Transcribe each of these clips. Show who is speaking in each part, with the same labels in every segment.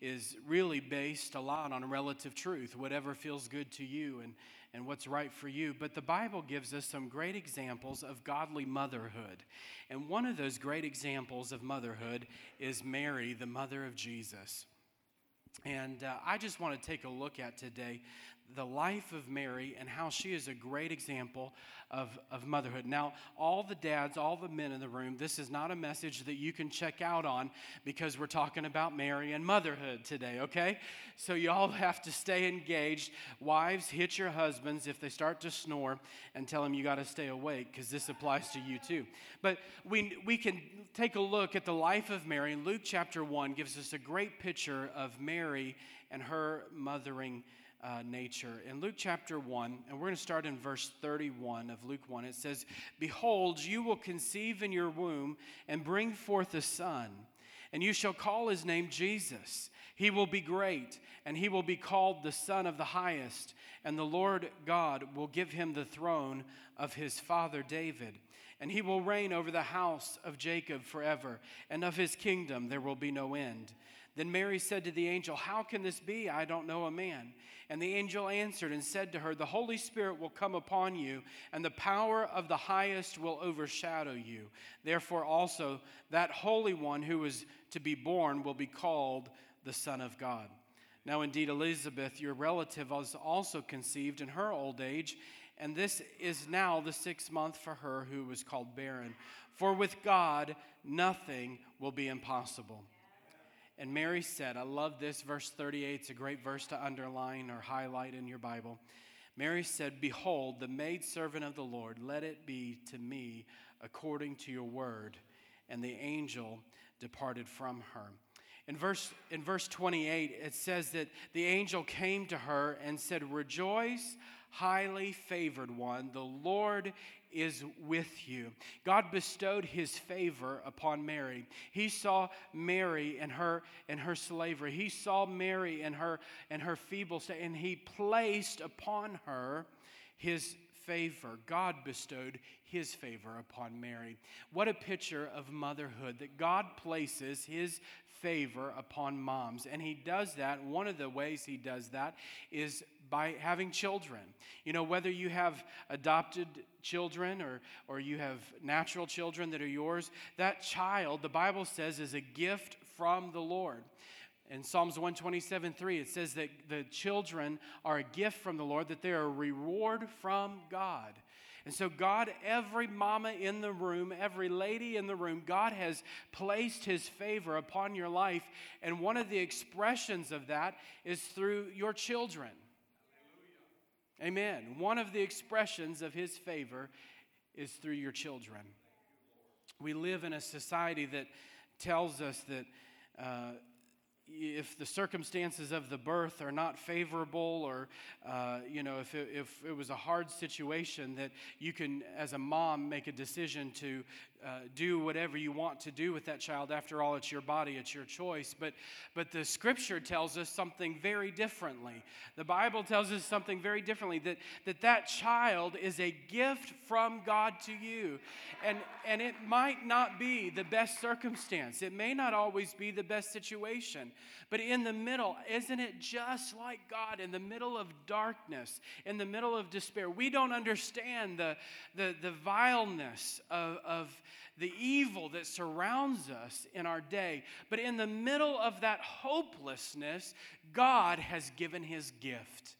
Speaker 1: is really based a lot on relative truth, whatever feels good to you and, and what's right for you. But the Bible gives us some great examples of godly motherhood. And one of those great examples of motherhood is Mary, the mother of Jesus. And uh, I just want to take a look at today the life of Mary and how she is a great example of, of motherhood. Now, all the dads, all the men in the room, this is not a message that you can check out on because we're talking about Mary and motherhood today, okay? So you all have to stay engaged. Wives, hit your husbands if they start to snore and tell them you got to stay awake because this applies to you too. But we, we can take a look at the life of Mary. Luke chapter 1 gives us a great picture of Mary and her mothering uh, nature. In Luke chapter 1, and we're going to start in verse 31 of Luke 1, it says, Behold, you will conceive in your womb and bring forth a son, and you shall call his name Jesus. He will be great, and he will be called the Son of the Highest, and the Lord God will give him the throne of his father David. And he will reign over the house of Jacob forever, and of his kingdom there will be no end. Then Mary said to the angel, How can this be? I don't know a man. And the angel answered and said to her, The Holy Spirit will come upon you, and the power of the highest will overshadow you. Therefore, also, that Holy One who is to be born will be called the Son of God. Now, indeed, Elizabeth, your relative, was also conceived in her old age, and this is now the sixth month for her who was called barren. For with God, nothing will be impossible. And Mary said, I love this, verse 38. It's a great verse to underline or highlight in your Bible. Mary said, Behold, the maidservant of the Lord, let it be to me according to your word. And the angel departed from her. In verse, in verse 28, it says that the angel came to her and said, Rejoice, highly favored one, the Lord is with you. God bestowed his favor upon Mary. He saw Mary and her and her slavery. He saw Mary and her and her feeble state, and he placed upon her his favor. God bestowed his favor upon Mary. What a picture of motherhood that God places his favor upon moms. And he does that. One of the ways he does that is by having children. You know, whether you have adopted children or, or you have natural children that are yours, that child, the Bible says, is a gift from the Lord. In Psalms 127 3, it says that the children are a gift from the Lord, that they are a reward from God. And so, God, every mama in the room, every lady in the room, God has placed His favor upon your life. And one of the expressions of that is through your children. Amen. One of the expressions of His favor is through your children. We live in a society that tells us that. Uh, if the circumstances of the birth are not favorable or uh, you know if it, if it was a hard situation that you can as a mom make a decision to uh, do whatever you want to do with that child. After all it's your body it's your choice. But but the scripture tells us something very differently. The bible tells us something very differently that that that child is a gift from god to you. And and it might not be the best circumstance. It may not always be the best situation. But in the middle, isn't it just like God? In the middle of darkness, in the middle of despair, we don't understand the, the, the vileness of, of the evil that surrounds us in our day. But in the middle of that hopelessness, God has given his gift.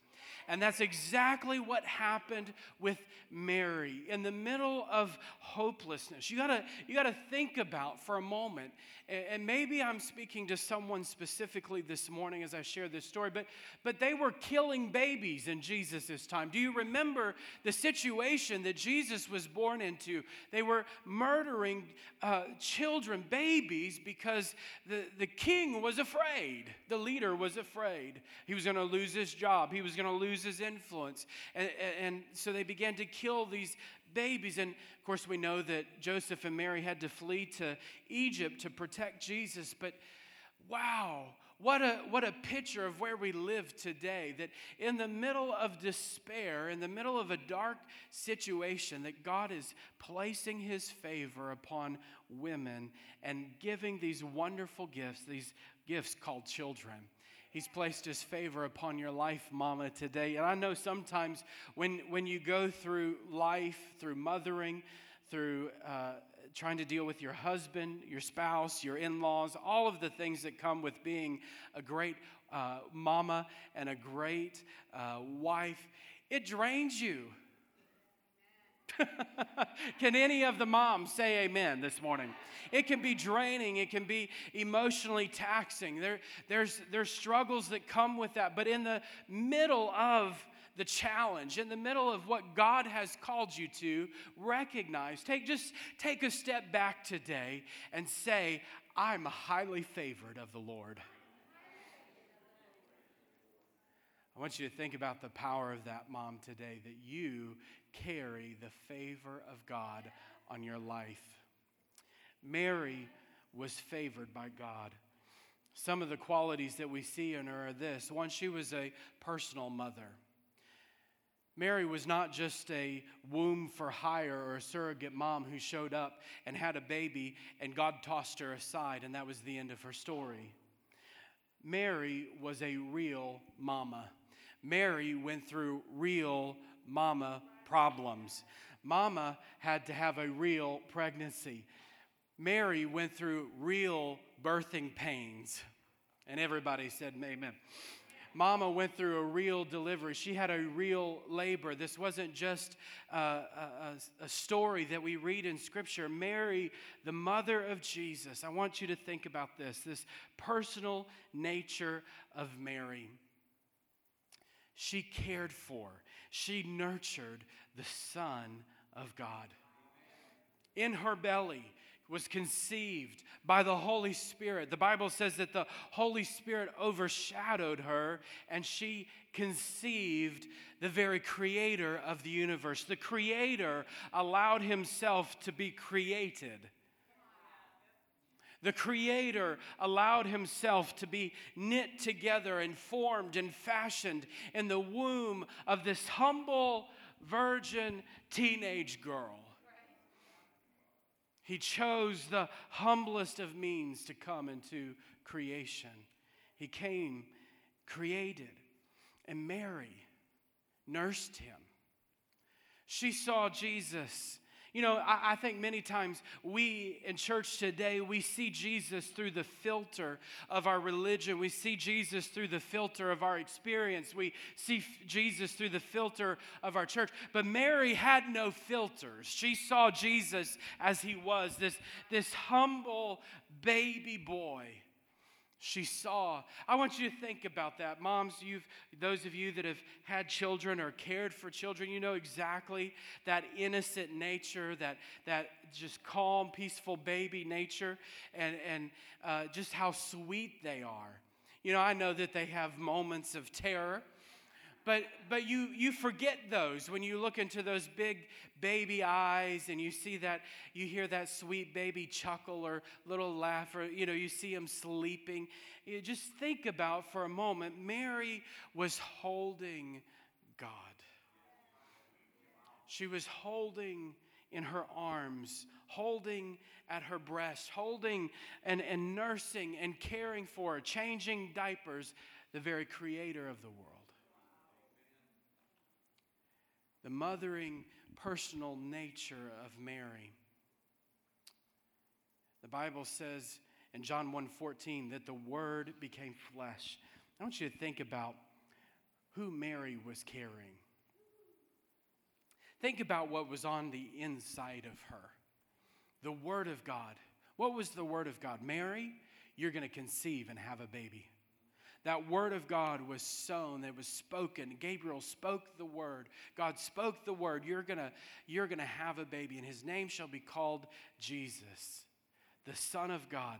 Speaker 1: And that's exactly what happened with Mary in the middle of hopelessness. You gotta, you gotta think about for a moment, and, maybe I'm speaking to someone specifically this morning as I share this story, but, but they were killing babies in Jesus' time. Do you remember the situation that Jesus was born into? They were murdering uh, children, babies, because the, the king was afraid. The leader was afraid. He was gonna lose his job, he was gonna lose his influence. And, and so they began to kill these babies. And of course, we know that Joseph and Mary had to flee to Egypt to protect Jesus. But wow, what a, what a picture of where we live today. That in the middle of despair, in the middle of a dark situation, that God is placing his favor upon women and giving these wonderful gifts, these gifts called children. He's placed his favor upon your life, mama, today. And I know sometimes when, when you go through life, through mothering, through uh, trying to deal with your husband, your spouse, your in laws, all of the things that come with being a great uh, mama and a great uh, wife, it drains you. can any of the moms say amen this morning? It can be draining, it can be emotionally taxing. There, there's, there's struggles that come with that. But in the middle of the challenge, in the middle of what God has called you to, recognize, take just take a step back today and say, I'm highly favored of the Lord. I want you to think about the power of that mom today that you carry the favor of God on your life. Mary was favored by God. Some of the qualities that we see in her are this one, she was a personal mother. Mary was not just a womb for hire or a surrogate mom who showed up and had a baby and God tossed her aside and that was the end of her story. Mary was a real mama. Mary went through real mama problems. Mama had to have a real pregnancy. Mary went through real birthing pains. And everybody said, Amen. Mama went through a real delivery. She had a real labor. This wasn't just uh, a, a, story that we read in Scripture. Mary, the mother of Jesus, I want you to think about this this personal nature of Mary. She cared for, she nurtured the Son of God. In her belly, was conceived by the Holy Spirit. The Bible says that the Holy Spirit overshadowed her and she conceived the very creator of the universe. The creator allowed himself to be created. The Creator allowed Himself to be knit together and formed and fashioned in the womb of this humble virgin teenage girl. He chose the humblest of means to come into creation. He came, created, and Mary nursed him. She saw Jesus you know, I, I, think many times we in church today, we see Jesus through the filter of our religion. We see Jesus through the filter of our experience. We see Jesus through the filter of our church. But Mary had no filters. She saw Jesus as he was this, this humble baby boy she saw. I want you to think about that. Moms, you've those of you that have had children or cared for children, you know exactly that innocent nature, that that just calm, peaceful baby nature, and and uh, just how sweet they are. You know, I know that they have moments of terror but but you you forget those when you look into those big baby eyes and you see that you hear that sweet baby chuckle or little laugh or you know you see him sleeping you just think about for a moment mary was holding god she was holding in her arms, holding at her breast, holding and, and nursing and caring for changing diapers, the very creator of the world. The mothering, personal nature of Mary. The Bible says in John 1:14 that the word became flesh. I want you to think about who Mary was carrying. Think about what was on the inside of her. The word of God. What was the word of God? Mary, you're going to conceive and have a baby. That word of God was sown, that was spoken. Gabriel spoke the word. God spoke the word. You're going to you're going to have a baby and his name shall be called Jesus, the son of God.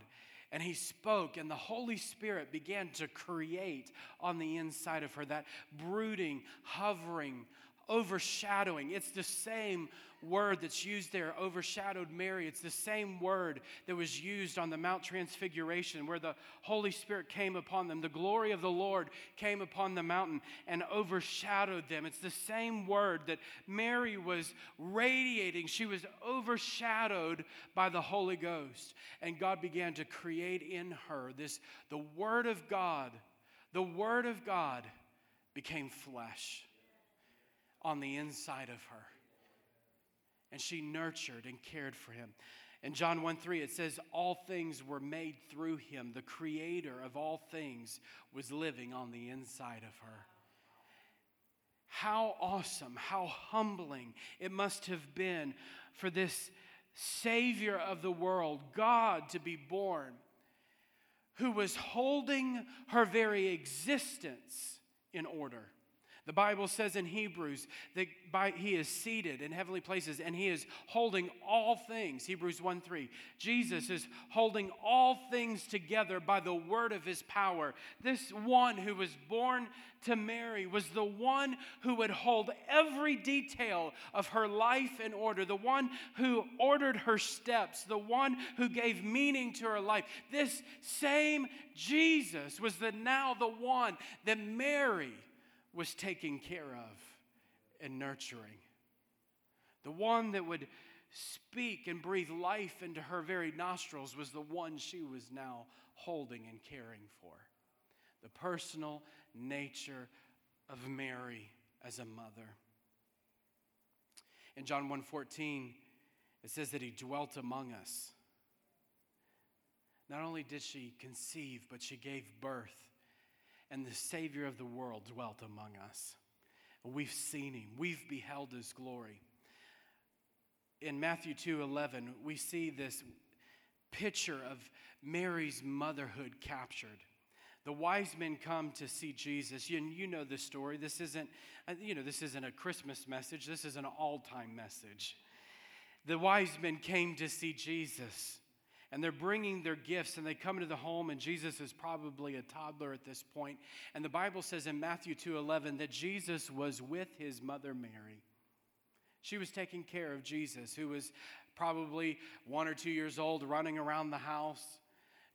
Speaker 1: And he spoke, and the Holy Spirit began to create on the inside of her that brooding, hovering, overshadowing. It's the same word that's used there, overshadowed Mary. It's the same word that was used on the Mount Transfiguration where the Holy Spirit came upon them. The glory of the Lord came upon the mountain and overshadowed them. It's the same word that Mary was radiating. She was overshadowed by the Holy Ghost. And God began to create in her this, the Word of God, the Word of God became flesh on the inside of her. And she nurtured and cared for him. In John 1 3, it says, All things were made through him. The creator of all things was living on the inside of her. How awesome, how humbling it must have been for this Savior of the world, God, to be born, who was holding her very existence in order. The Bible says in Hebrews that by, he is seated in heavenly places and he is holding all things. Hebrews 1 3. Jesus is holding all things together by the word of his power. This one who was born to Mary was the one who would hold every detail of her life in order, the one who ordered her steps, the one who gave meaning to her life. This same Jesus was the now the one that Mary was taking care of and nurturing. The one that would speak and breathe life into her very nostrils was the one she was now holding and caring for. The personal nature of Mary as a mother. In John 1:14, it says that he dwelt among us. Not only did she conceive, but she gave birth and the Savior of the world dwelt among us. We've seen him, we've beheld his glory. In Matthew 2 11, we see this picture of Mary's motherhood captured. The wise men come to see Jesus. You, you know the story. This isn't, uh, you know, this isn't a Christmas message. This is an all-time message. The wise men came to see Jesus and they're bringing their gifts and they come into the home and jesus is probably a toddler at this point. And the bible says in matthew 2.11 that jesus was with his mother mary. She was taking care of jesus who was probably one or two years old running around the house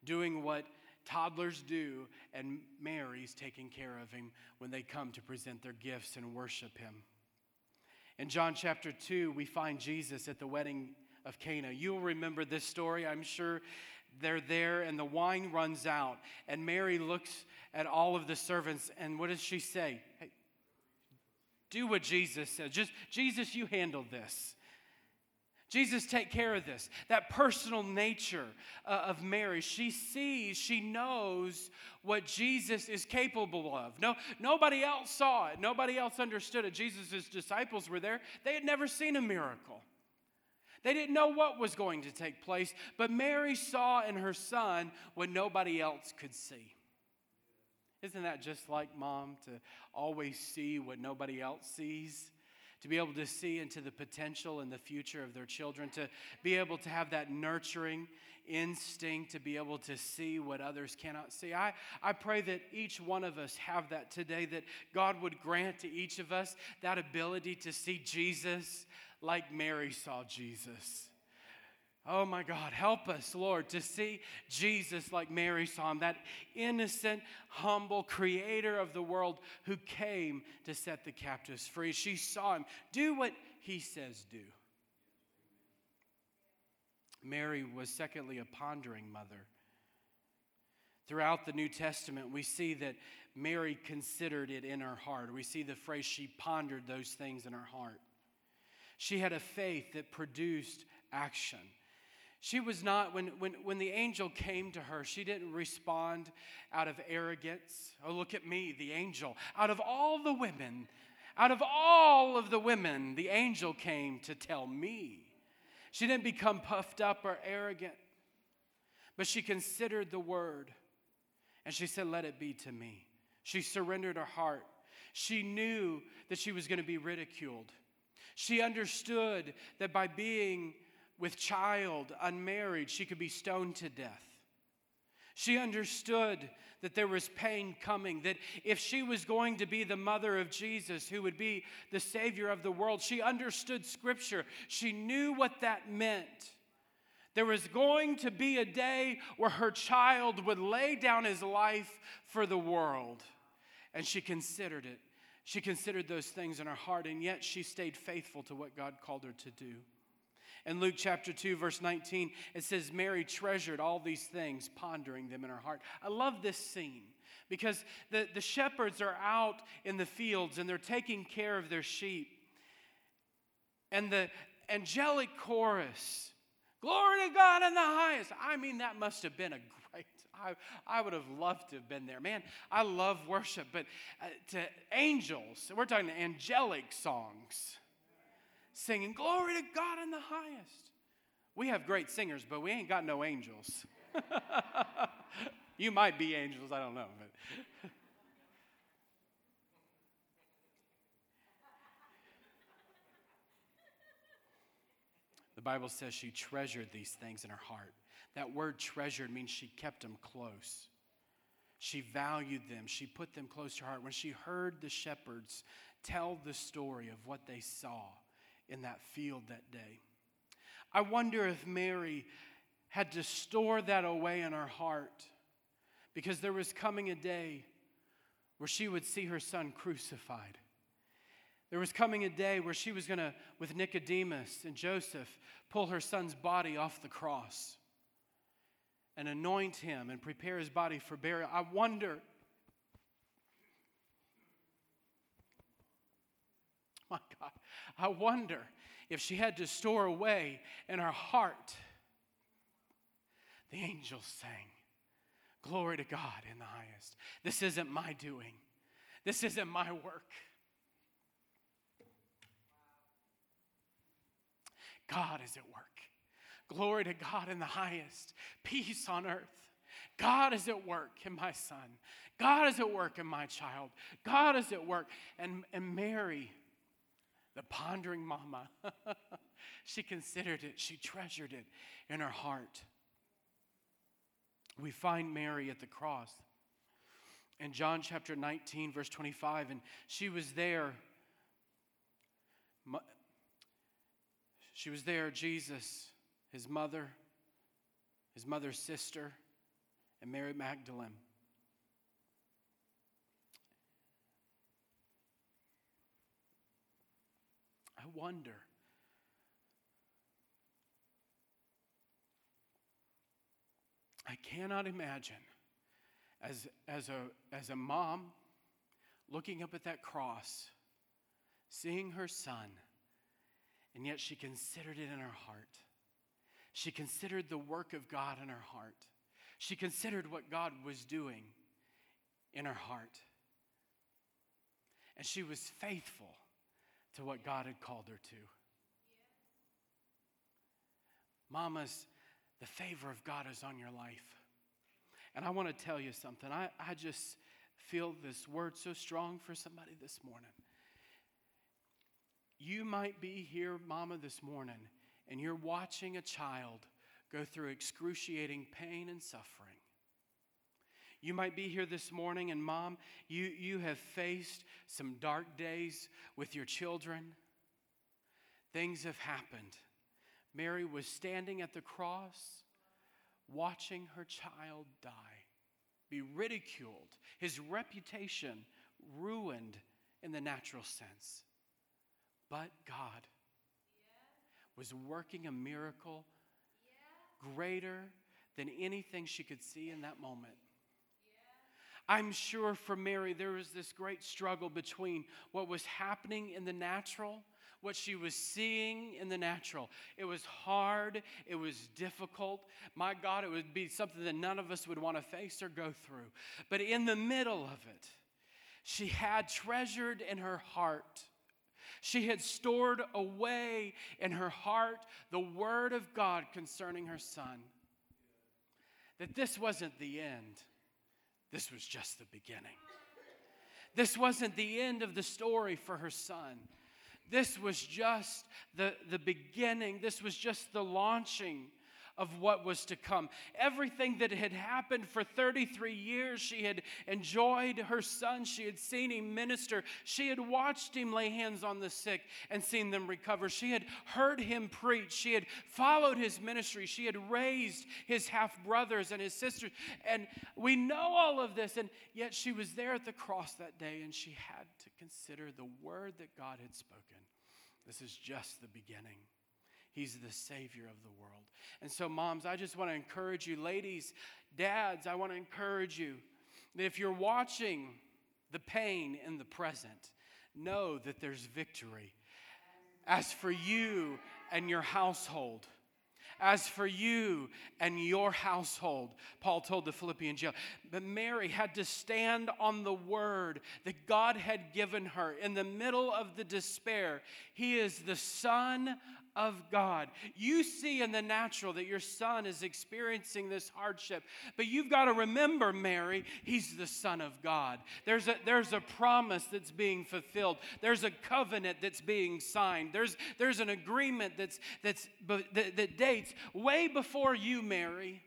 Speaker 1: doing what toddlers do and mary's taking care of him when they come to present their gifts and worship him. In john chapter 2 we find jesus at the wedding of Cana. You'll remember this story, I'm sure. They're there, and the wine runs out. And Mary looks at all of the servants, and what does she say? Hey, do what Jesus said. Just, Jesus, you handle this. Jesus, take care of this. That personal nature uh, of Mary, she sees, she knows what Jesus is capable of. No, nobody else saw it, nobody else understood it. Jesus' disciples were there, they had never seen a miracle. They didn't know what was going to take place, but Mary saw in her son what nobody else could see. Isn't that just like mom to always see what nobody else sees? To be able to see into the potential and the future of their children, to be able to have that nurturing instinct, to be able to see what others cannot see. I, I pray that each one of us have that today, that God would grant to each of us that ability to see Jesus like Mary saw Jesus. Oh my God, help us, Lord, to see Jesus like Mary saw him, that innocent, humble creator of the world who came to set the captives free. She saw him do what he says do. Mary was, secondly, a pondering mother. Throughout the New Testament, we see that Mary considered it in her heart. We see the phrase, she pondered those things in her heart. She had a faith that produced action. She was not, when, when, when the angel came to her, she didn't respond out of arrogance. Oh, look at me, the angel. Out of all the women, out of all of the women, the angel came to tell me. She didn't become puffed up or arrogant, but she considered the word and she said, Let it be to me. She surrendered her heart. She knew that she was going to be ridiculed. She understood that by being with child, unmarried, she could be stoned to death. She understood that there was pain coming, that if she was going to be the mother of Jesus, who would be the Savior of the world, she understood Scripture. She knew what that meant. There was going to be a day where her child would lay down his life for the world. And she considered it. She considered those things in her heart, and yet she stayed faithful to what God called her to do. In Luke chapter 2, verse 19, it says, Mary treasured all these things, pondering them in her heart. I love this scene because the, the shepherds are out in the fields and they're taking care of their sheep. And the angelic chorus, Glory to God in the highest. I mean, that must have been a great, I, I would have loved to have been there. Man, I love worship, but uh, to angels, we're talking angelic songs singing, Glory to God in the highest. We have great singers, but we ain't got no angels. you might be angels, I don't know. But. The Bible says she treasured these things in her heart. That word treasured means she kept them close. She valued them. She put them close to her heart. When she heard the shepherds tell the story of what they saw, in that field that day. I wonder if Mary had to store that away in her heart because there was coming a day where she would see her son crucified. There was coming a day where she was going to, with Nicodemus and Joseph, pull her son's body off the cross and anoint him and prepare his body for burial. I wonder my God, I wonder if she had to store away in her heart. The angels sang, Glory to God in the highest. This isn't my doing, this isn't my work. God is at work. Glory to God in the highest. Peace on earth. God is at work in my son. God is at work in my child. God is at work. And, and Mary the pondering mama. she considered it, she treasured it in her heart. We find Mary at the cross in John chapter 19, verse 25, and she was there. She was there, Jesus, his mother, his mother's sister, and Mary Magdalene. I wonder. I cannot imagine as, as, a, as a mom looking up at that cross, seeing her son, and yet she considered it in her heart. She considered the work of God in her heart. She considered what God was doing in her heart. And she was faithful to what God had called her to. Mamas, the favor of God is on your life. And I want to tell you something. I, I just feel this word so strong for somebody this morning. You might be here, mama, this morning, and you're watching a child go through excruciating pain and suffering. You might be here this morning, and mom, you, you have faced some dark days with your children. Things have happened. Mary was standing at the cross, watching her child die, be ridiculed, his reputation ruined in the natural sense. But God was working a miracle greater than anything she could see in that moment. I'm sure for Mary, there was this great struggle between what was happening in the natural, what she was seeing in the natural. It was hard, it was difficult. My God, it would be something that none of us would want to face or go through. But in the middle of it, she had treasured in her heart. She had stored away in her heart the word of God concerning her son. That this wasn't the end, this was just the beginning. This wasn't the end of the story for her son. This was just the, the beginning. This was just the launching of what was to come. Everything that had happened for 33 years, she had enjoyed her son. She had seen him minister. She had watched him lay hands on the sick and seen them recover. She had heard him preach. She had followed his ministry. She had raised his half brothers and his sisters. And we know all of this. And yet she was there at the cross that day and she had to consider the word that God had spoken. This is just the beginning. He's the Savior of the world. And so, moms, I just want to encourage you, ladies, dads, I want to encourage you that if you're watching the pain in the present, know that there's victory. As for you and your household, as for you and your household, Paul told the Philippian jail. But Mary had to stand on the word that God had given her in the middle of the despair. He is the Son of God. You see in the natural that your son is experiencing this hardship, but you've got to remember, Mary, he's the Son of God. There's a, there's a promise that's being fulfilled, there's a covenant that's being signed, there's, there's an agreement that's, that's, that, that dates way before you, Mary.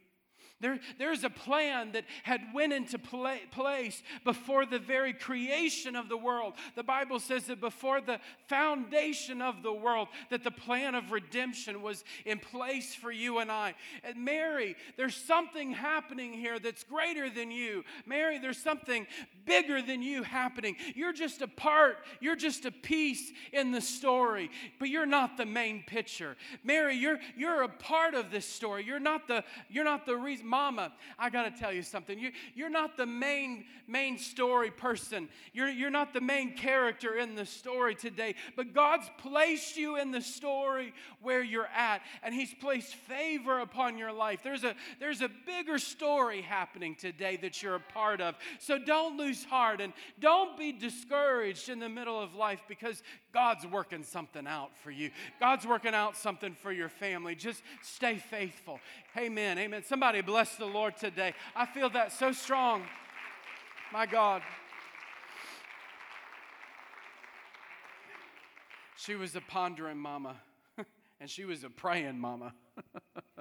Speaker 1: There, there's a plan that had went into place before the very creation of the world. The Bible says that before the foundation of the world, that the plan of redemption was in place for you and I. And Mary, there's something happening here that's greater than you. Mary, there's something bigger than you happening. You're just a part, you're just a piece in the story, but you're not the main picture. Mary, you're you're a part of this story. You're not the you're not the reason mama, I got to tell you something. You, you're not the main, main story person. You're, you're not the main character in the story today, but God's placed you in the story where you're at, and He's placed favor upon your life. There's a, there's a bigger story happening today that you're a part of. So don't lose heart and don't be discouraged in the middle of life because God's working something out for you. God's working out something for your family. Just stay faithful. Amen. Amen. Somebody bless the Lord today. I feel that so strong. My God. She was a pondering mama, and she was a praying mama.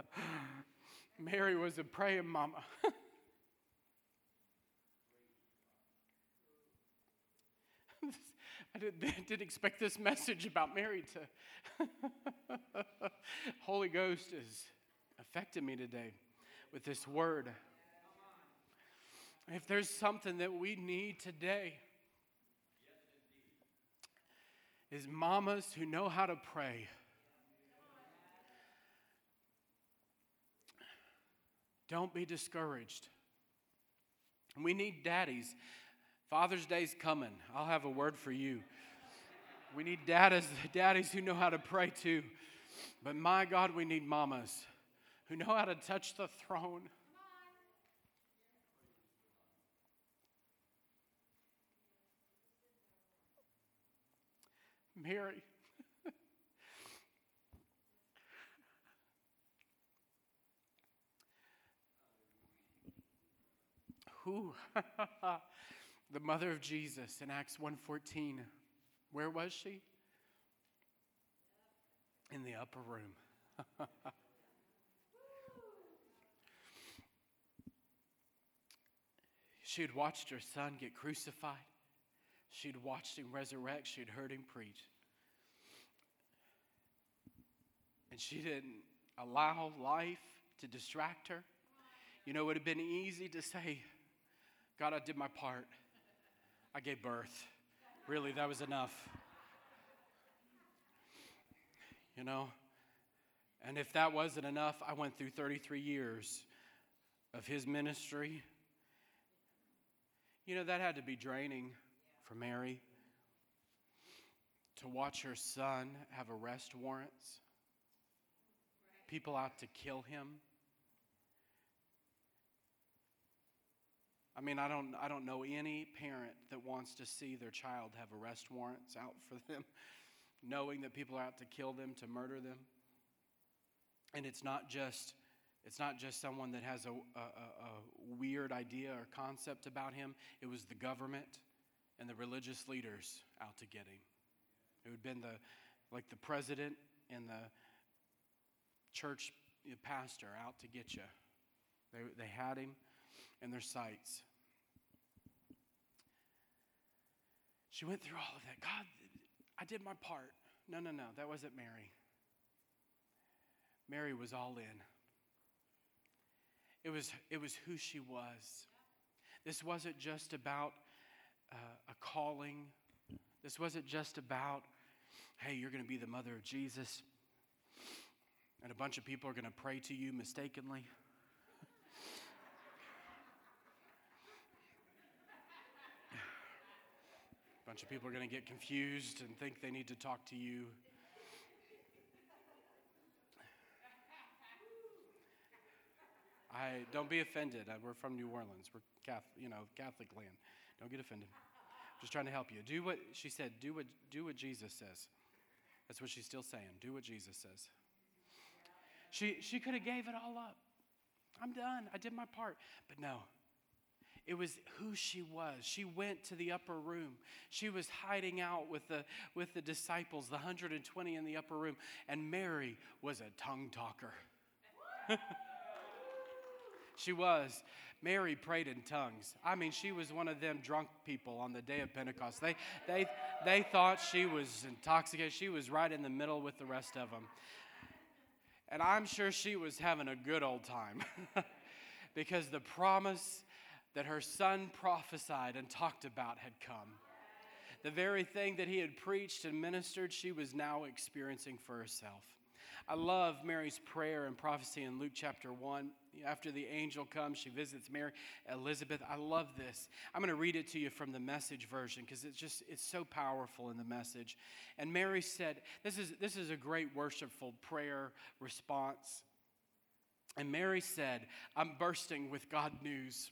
Speaker 1: Mary was a praying mama. I didn't, didn't expect this message about Mary to. Holy Ghost has affected me today with this word. If there's something that we need today, is mamas who know how to pray. Don't be discouraged. We need daddies. Father's Day's coming. I'll have a word for you. We need daddies, daddies who know how to pray too. But my God, we need mamas who know how to touch the throne. Mary. Who? the mother of Jesus in Acts 1:14. Where was she? In the upper room. she had watched her son get crucified. She'd watched him resurrect. She'd heard him preach. And she didn't allow life to distract her. You know, it would have been easy to say, God, I did my part. I gave birth. Really, that was enough. You know? And if that wasn't enough, I went through 33 years of his ministry. You know, that had to be draining for Mary to watch her son have arrest warrants, people out to kill him. I mean, I don't, I don't know any parent that wants to see their child have arrest warrants out for them, knowing that people are out to kill them, to murder them. And it's not just it's not just someone that has a, a, a, weird idea or concept about him. It was the government and the religious leaders out to get him. It would have been the like the president and the church pastor out to get you. They, they had him in their sights. She went through all of that. God, I did my part. No, no, no, that wasn't Mary. Mary was all in. It was, it was who she was. This wasn't just about uh, a calling. This wasn't just about, hey, you're going to be the mother of Jesus, and a bunch of people are going to pray to you mistakenly. a bunch of people are going to get confused and think they need to talk to you. I don't be offended. Uh, we're from New Orleans. We're Catholic, you know, Catholic land. Don't get offended. Just trying to help you. Do what she said. Do what do what Jesus says. That's what she's still saying. Do what Jesus says. She she could have gave it all up. I'm done. I did my part. But no. It was who she was. She went to the upper room. She was hiding out with the, with the disciples, the 120 in the upper room. And Mary was a tongue talker. She was. Mary prayed in tongues. I mean, she was one of them drunk people on the day of Pentecost. They, they, they thought she was intoxicated. She was right in the middle with the rest of them. And I'm sure she was having a good old time because the promise that her son prophesied and talked about had come. The very thing that he had preached and ministered, she was now experiencing for herself. I love Mary's prayer and prophecy in Luke chapter 1. After the angel comes, she visits Mary, Elizabeth. I love this. I'm going to read it to you from the message version because it's just, it's so powerful in the message. And Mary said, this is, this is a great worshipful prayer response. And Mary said, I'm bursting with God news.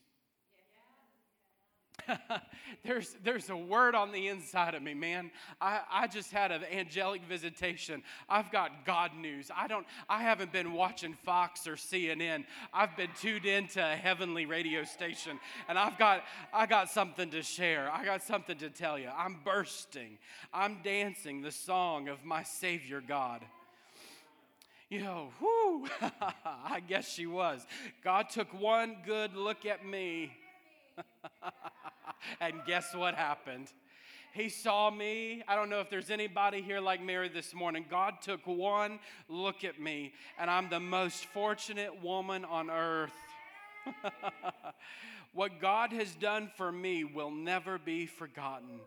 Speaker 1: there's, there's a word on the inside of me, man. I, I just had an angelic visitation. I've got God news. I don't I haven't been watching Fox or CNN. I've been tuned into a heavenly radio station and I've got I got something to share. I got something to tell you. I'm bursting. I'm dancing the song of my Savior God you know, whoo, I guess she was. God took one good look at me and guess what happened? He saw me. I don't know if there's anybody here like Mary this morning. God took one look at me, and I'm the most fortunate woman on earth. what God has done for me will never be forgotten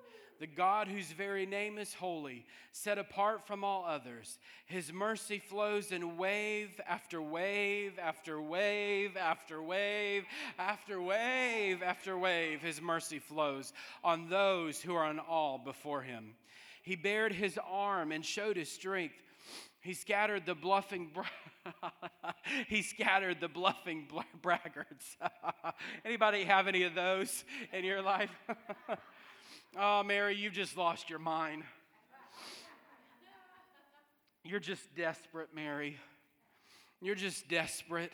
Speaker 1: the God whose very name is holy, set apart from all others. His mercy flows in wave after wave after wave after wave after wave after wave. His mercy flows on those who are in awe before him. He bared his arm and showed his strength. He scattered the bluffing. he scattered the bluffing braggarts. Anybody have any of those in your life? Oh, Mary, you've just lost your mind. You're just desperate, Mary. You're just desperate.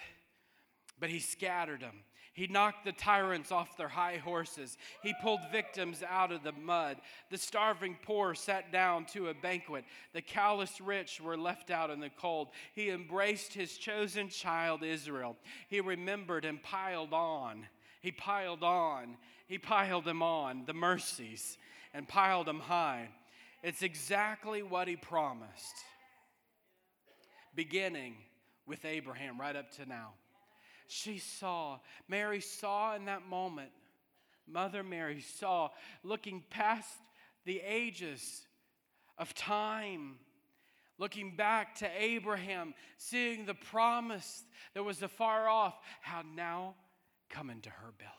Speaker 1: But he scattered them. He knocked the tyrants off their high horses. He pulled victims out of the mud. The starving poor sat down to a banquet. The callous rich were left out in the cold. He embraced his chosen child, Israel. He remembered and piled on. He piled on. He piled them on, the mercies, and piled them high. It's exactly what he promised, beginning with Abraham right up to now. She saw, Mary saw in that moment, Mother Mary saw, looking past the ages of time, Looking back to Abraham, seeing the promise that was afar off, how now come into her belly.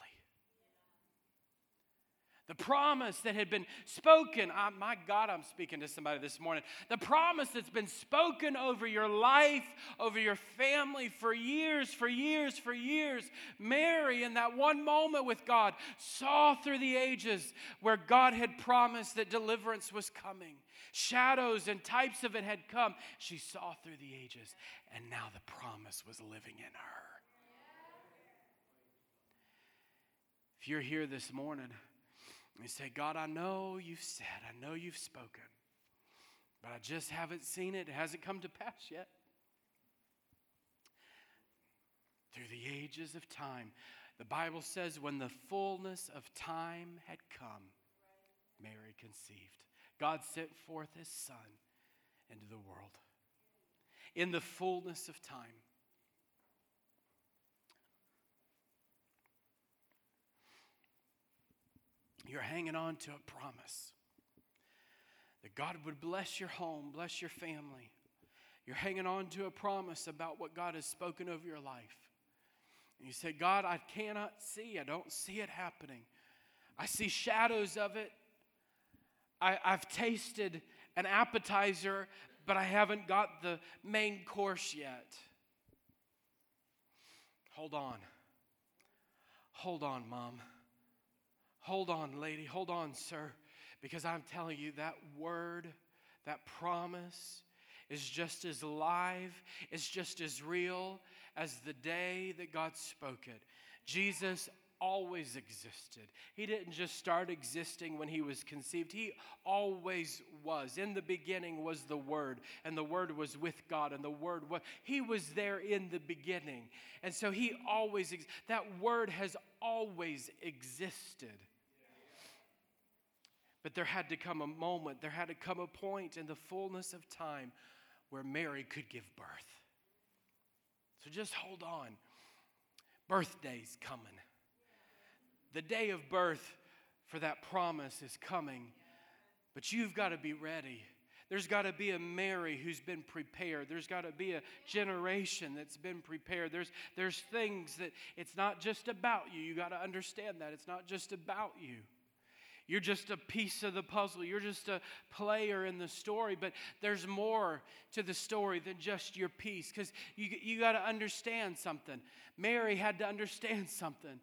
Speaker 1: The promise that had been spoken, I, my God, I'm speaking to somebody this morning. The promise that's been spoken over your life, over your family for years, for years, for years. Mary, in that one moment with God, saw through the ages where God had promised that deliverance was coming. Shadows and types of it had come. She saw through the ages, and now the promise was living in her. If you're here this morning, and you say, God, I know you've said, I know you've spoken, but I just haven't seen it. It hasn't come to pass yet. Through the ages of time, the Bible says, when the fullness of time had come, Mary conceived. God sent forth his son into the world. In the fullness of time. You're hanging on to a promise that God would bless your home, bless your family. You're hanging on to a promise about what God has spoken over your life. And you say, God, I cannot see. I don't see it happening. I see shadows of it. I, have tasted an appetizer, but I haven't got the main course yet. Hold on. Hold on, Mom. Hold on, lady. Hold on, sir. Because I'm telling you, that word, that promise, is just as live, is just as real as the day that God spoke it. Jesus always existed. He didn't just start existing when he was conceived, he always was. In the beginning was the Word, and the Word was with God, and the Word was, he was there in the beginning. And so he always, that Word has always existed. But there had to come a moment, there had to come a point in the fullness of time where Mary could give birth. So just hold on. Birthday's coming. The day of birth for that promise is coming, but you've got to be ready. There's got to be a Mary who's been prepared. There's got to be a generation that's been prepared. There's, there's things that it's not just about you. You got to understand that. It's not just about you. You're just a piece of the puzzle. You're just a player in the story, but there's more to the story than just your piece because you, you got to understand something. Mary had to understand something.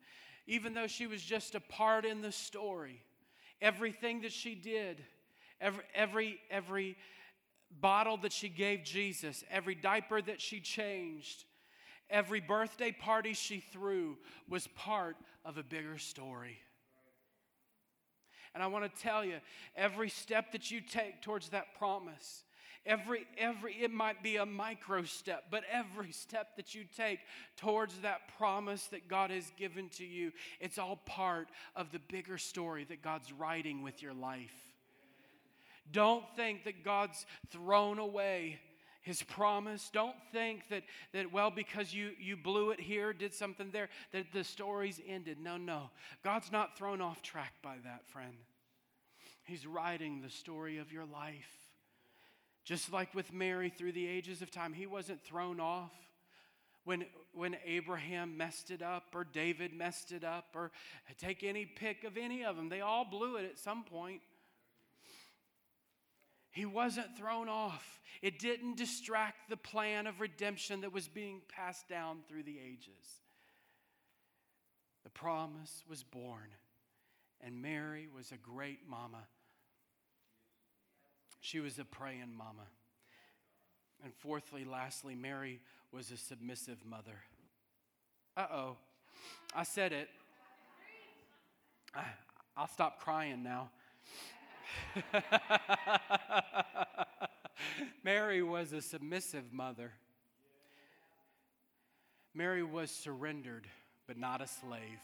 Speaker 1: Even though she was just a part in the story, everything that she did, every, every, every bottle that she gave Jesus, every diaper that she changed, every birthday party she threw was part of a bigger story. And I want to tell you, every step that you take towards that promise, every every it might be a micro step but every step that you take towards that promise that god has given to you it's all part of the bigger story that god's writing with your life. Don't think that god's thrown away his promise. Don't think that that well because you you blew it here did something there that the story's ended. No no. God's not thrown off track by that friend. He's writing the story of your life. Just like with Mary through the ages of time, he wasn't thrown off when, when Abraham messed it up or David messed it up or take any pick of any of them. They all blew it at some point. He wasn't thrown off. It didn't distract the plan of redemption that was being passed down through the ages. The promise was born, and Mary was a great mama she was a praying mama. And fourthly, lastly, Mary was a submissive mother. Uh oh. I said it. I'll stop crying now. Mary was a submissive mother. Mary was surrendered, but not a slave.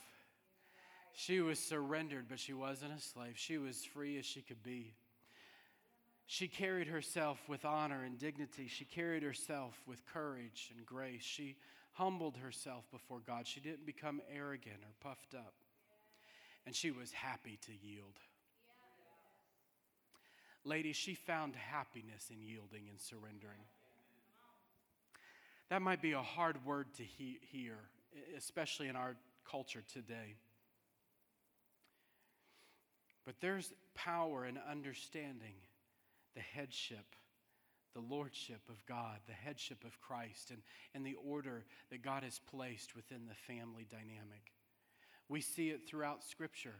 Speaker 1: She was surrendered, but she wasn't a slave. She was free as she could be. She carried herself with honor and dignity. She carried herself with courage and grace. She humbled herself before God. She didn't become arrogant or puffed up. And she was happy to yield. Ladies, she found happiness in yielding and surrendering. That might be a hard word to he- hear, especially in our culture today. But there's power in understanding the headship, the lordship of God, the headship of Christ, and, and the order that God has placed within the family dynamic. We see it throughout Scripture.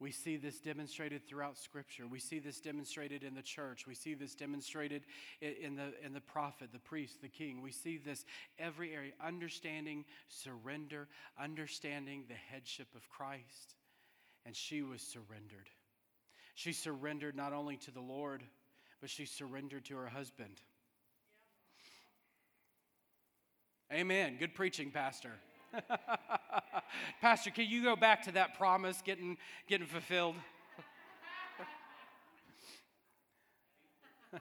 Speaker 1: We see this demonstrated throughout Scripture. We see this demonstrated in the church. We see this demonstrated in the, in the prophet, the priest, the king. We see this every area, understanding surrender, understanding the headship of Christ. And she was surrendered. She surrendered not only to the Lord, but she surrendered to her husband. Amen. Good preaching, Pastor. Pastor, can you go back to that promise getting, getting fulfilled?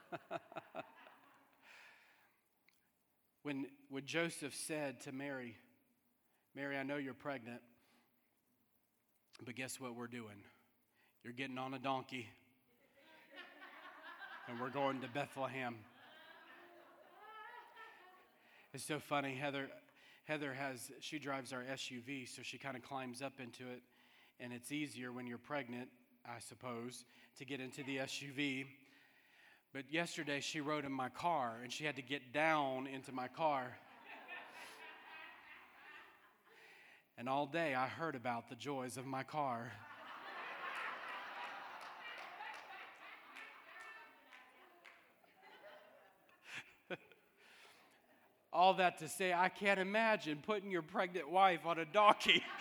Speaker 1: when, when Joseph said to Mary, Mary, I know you're pregnant, but guess what we're doing? You're getting on a donkey, and we're going to Bethlehem. It's so funny, Heather. Heather has, she drives our SUV, so she kind of climbs up into it. And it's easier when you're pregnant, I suppose, to get into the SUV. But yesterday she rode in my car and she had to get down into my car. and all day I heard about the joys of my car. All that to say, I can't imagine putting your pregnant wife on a donkey.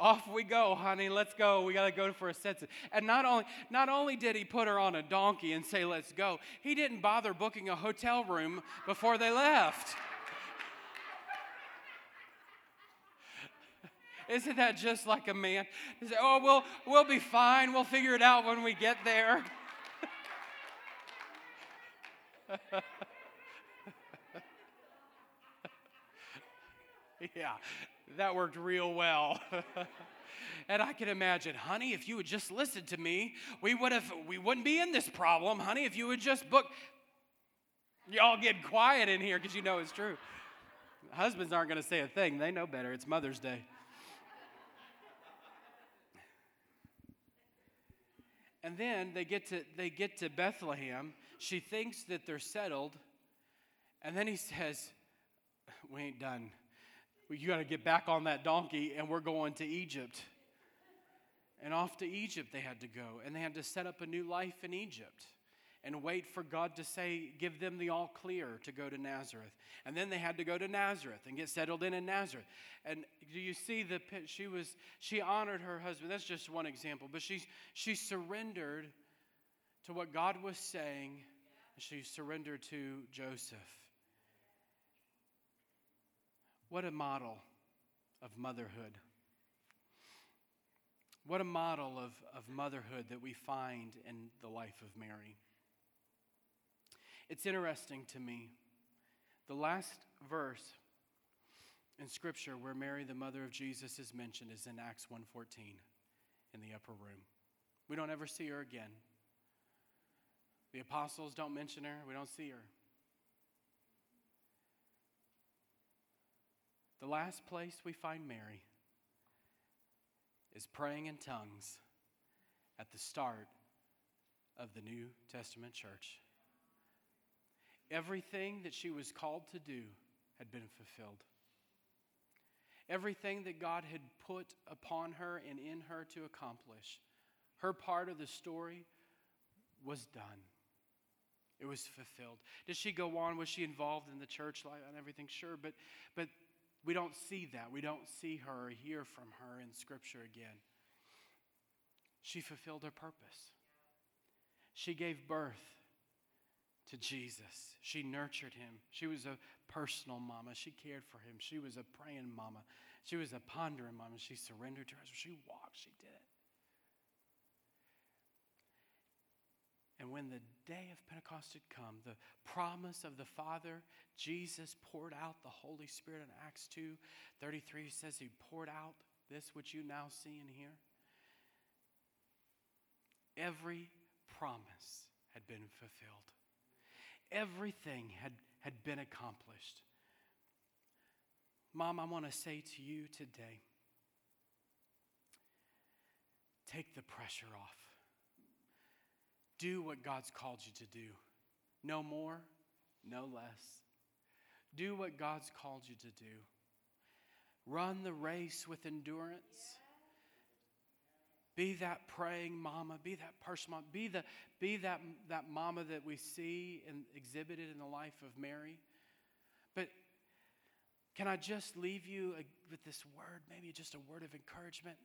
Speaker 1: Off we go, honey. Let's go. We got to go for a census. And not only, not only did he put her on a donkey and say, let's go, he didn't bother booking a hotel room before they left. Isn't that just like a man? He said, oh, we'll, we'll be fine. We'll figure it out when we get there. Yeah, that worked real well. and I can imagine, honey, if you would just listen to me, we would have we wouldn't be in this problem, honey, if you would just book Y'all get quiet in here because you know it's true. Husbands aren't going to say a thing. They know better. It's Mother's Day. And then they get to they get to Bethlehem. She thinks that they're settled. And then he says, "We ain't done. You got to get back on that donkey and we're going to Egypt." And off to Egypt they had to go, and they had to set up a new life in Egypt and wait for God to say, give them the all clear to go to Nazareth. And then they had to go to Nazareth and get settled in in Nazareth. And do you see the she was she honored her husband. That's just one example, but she she surrendered to what God was saying. She surrendered to Joseph. What a model of motherhood. What a model of, of motherhood that we find in the life of Mary. It's interesting to me. The last verse in scripture where Mary the mother of Jesus is mentioned is in Acts 1:14 in the upper room. We don't ever see her again. The apostles don't mention her, we don't see her. The last place we find Mary is praying in tongues at the start of the New Testament church. Everything that she was called to do had been fulfilled. Everything that God had put upon her and in her to accomplish, her part of the story was done. It was fulfilled. Did she go on? Was she involved in the church life and everything? Sure, but, but we don't see that. We don't see her or hear from her in Scripture again. She fulfilled her purpose. She gave birth to Jesus. She nurtured him. She was a personal mama. She cared for him. She was a praying mama. She was a pondering mama. She surrendered to her. She walked. She did it. And when the day of Pentecost had come, the promise of the Father, Jesus poured out the Holy Spirit in Acts 2 33 says he poured out this which you now see and hear, every promise had been fulfilled. Everything had, had been accomplished. Mom, I want to say to you today take the pressure off. Do what God's called you to do. No more, no less. Do what God's called you to do. Run the race with endurance. Be that praying mama. Be that person mama. Be, the, be that, that mama that we see and exhibited in the life of Mary. But can I just leave you uh, with this word, maybe just a word of encouragement?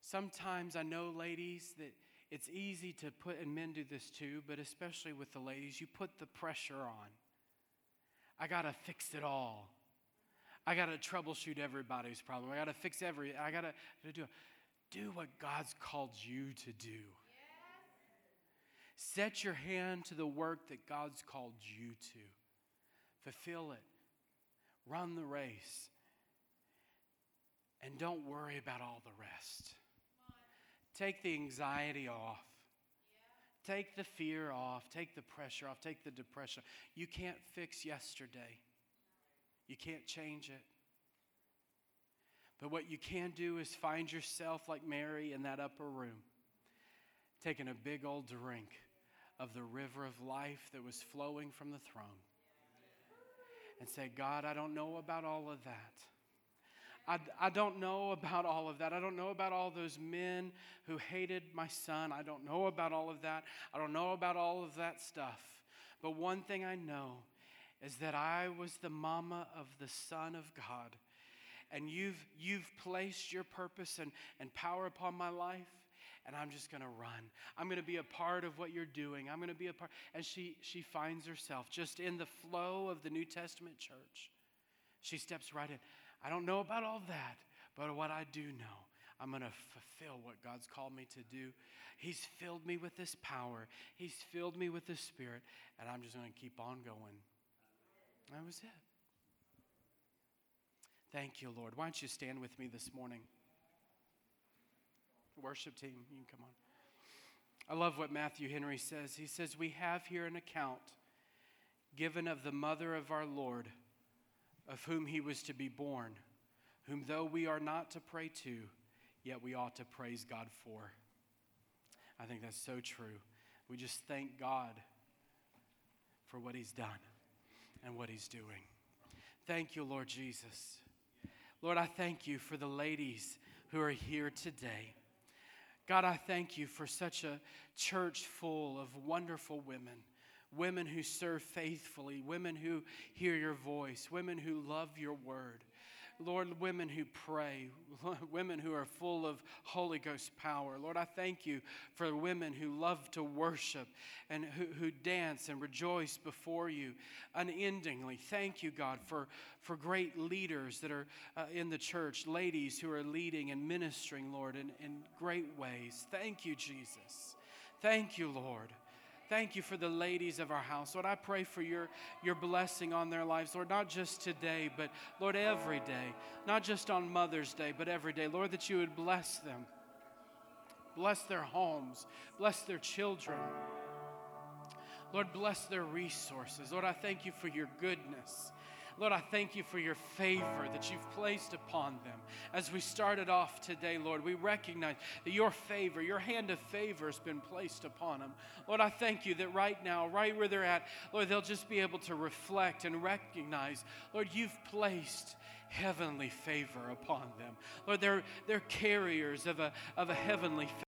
Speaker 1: Sometimes I know, ladies, that it's easy to put, and men do this too, but especially with the ladies, you put the pressure on. I got to fix it all. I got to troubleshoot everybody's problem. I got to fix every, I got to do, do what God's called you to do. Set your hand to the work that God's called you to. Fulfill it. Run the race. And don't worry about all the rest. Take the anxiety off. Take the fear off. Take the pressure off. Take the depression. You can't fix yesterday, you can't change it. But what you can do is find yourself like Mary in that upper room, taking a big old drink of the river of life that was flowing from the throne, and say, God, I don't know about all of that. I, I don't know about all of that. I don't know about all those men who hated my son. I don't know about all of that. I don't know about all of that stuff. But one thing I know is that I was the mama of the Son of God. And you've, you've placed your purpose and, and power upon my life and I'm just going to run. I'm going to be a part of what you're doing. I'm going to be a part. And she, she finds herself just in the flow of the New Testament church. She steps right in. I don't know about all that, but what I do know, I'm going to fulfill what God's called me to do. He's filled me with this power, He's filled me with this Spirit, and I'm just going to keep on going. That was it. Thank you, Lord. Why don't you stand with me this morning? Worship team, you can come on. I love what Matthew Henry says. He says, We have here an account given of the mother of our Lord of whom he was to be born, whom though we are not to pray to, yet we ought to praise God for. I think that's so true. We just thank God for what he's done and what he's doing. Thank you, Lord Jesus. Lord, I thank you for the ladies who are here today. God, I thank you for such a church full of wonderful women women who serve faithfully, women who hear your voice, women who love your word. Lord, women who pray, women who are full of Holy Ghost power. Lord, I thank you for women who love to worship and who, who dance and rejoice before you unendingly. Thank you, God, for, for great leaders that are uh, in the church, ladies who are leading and ministering, Lord, in, in great ways. Thank you, Jesus. Thank you, Lord. Thank you for the ladies of our house. Lord, I pray for your, your blessing on their lives, Lord, not just today, but Lord, every day. Not just on Mother's Day, but every day. Lord, that you would bless them, bless their homes, bless their children. Lord, bless their resources. Lord, I thank you for your goodness. Lord, I thank you for your favor that you've placed upon them. As we started off today, Lord, we recognize that your favor, your hand of favor has been placed upon them. Lord, I thank you that right now, right where they're at, Lord, they'll just be able to reflect and recognize, Lord, you've placed heavenly favor upon them. Lord, they're, they're carriers of a, of a heavenly favor.